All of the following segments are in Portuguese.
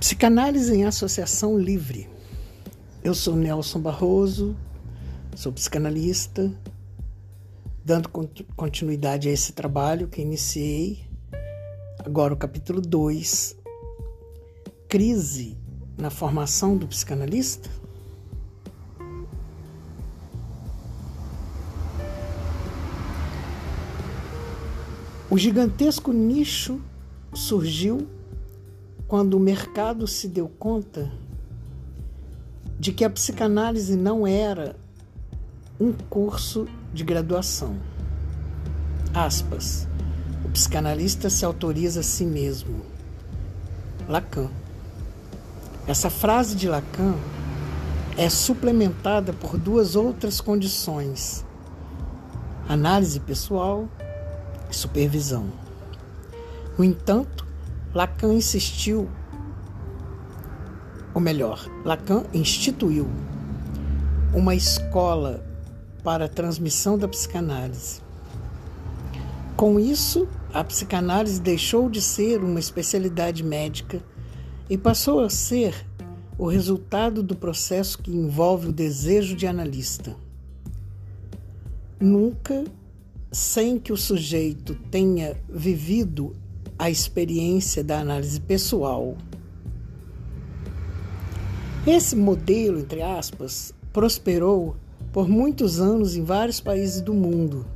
Psicanálise em Associação Livre. Eu sou Nelson Barroso, sou psicanalista, dando continuidade a esse trabalho que iniciei. Agora o capítulo 2, crise na formação do psicanalista. O gigantesco nicho surgiu quando o mercado se deu conta de que a psicanálise não era um curso de graduação. Aspas. O psicanalista se autoriza a si mesmo. Lacan. Essa frase de Lacan é suplementada por duas outras condições: análise pessoal e supervisão. No entanto, Lacan insistiu, ou melhor, Lacan instituiu uma escola para a transmissão da psicanálise. Com isso, a psicanálise deixou de ser uma especialidade médica e passou a ser o resultado do processo que envolve o desejo de analista. Nunca sem que o sujeito tenha vivido a experiência da análise pessoal. Esse modelo, entre aspas, prosperou por muitos anos em vários países do mundo.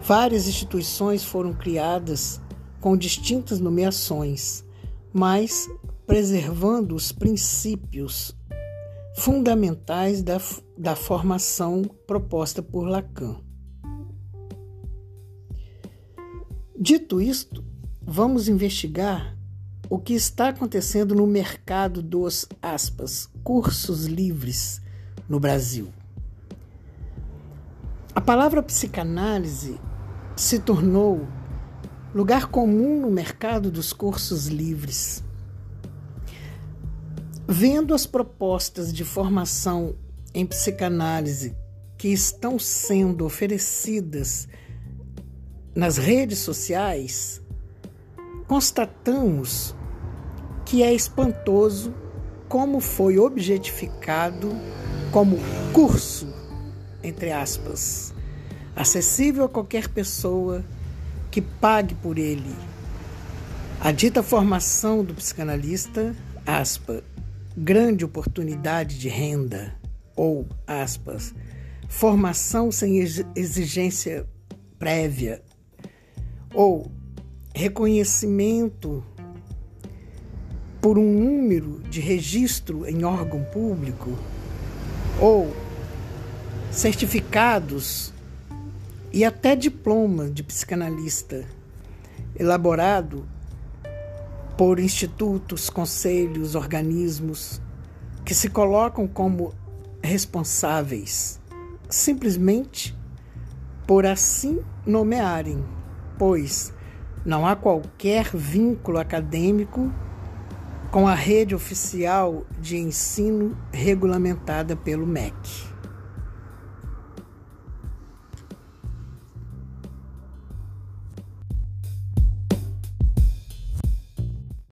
Várias instituições foram criadas com distintas nomeações, mas preservando os princípios fundamentais da, da formação proposta por Lacan. Dito isto, vamos investigar o que está acontecendo no mercado dos aspas, cursos livres no Brasil. A palavra psicanálise se tornou lugar comum no mercado dos cursos livres. Vendo as propostas de formação em psicanálise que estão sendo oferecidas nas redes sociais, constatamos que é espantoso como foi objetificado como curso, entre aspas, acessível a qualquer pessoa que pague por ele. A dita formação do psicanalista, aspas, grande oportunidade de renda, ou, aspas, formação sem exigência prévia, ou reconhecimento por um número de registro em órgão público ou certificados e até diploma de psicanalista elaborado por institutos, conselhos, organismos que se colocam como responsáveis simplesmente por assim nomearem, pois não há qualquer vínculo acadêmico com a rede oficial de ensino regulamentada pelo MEC.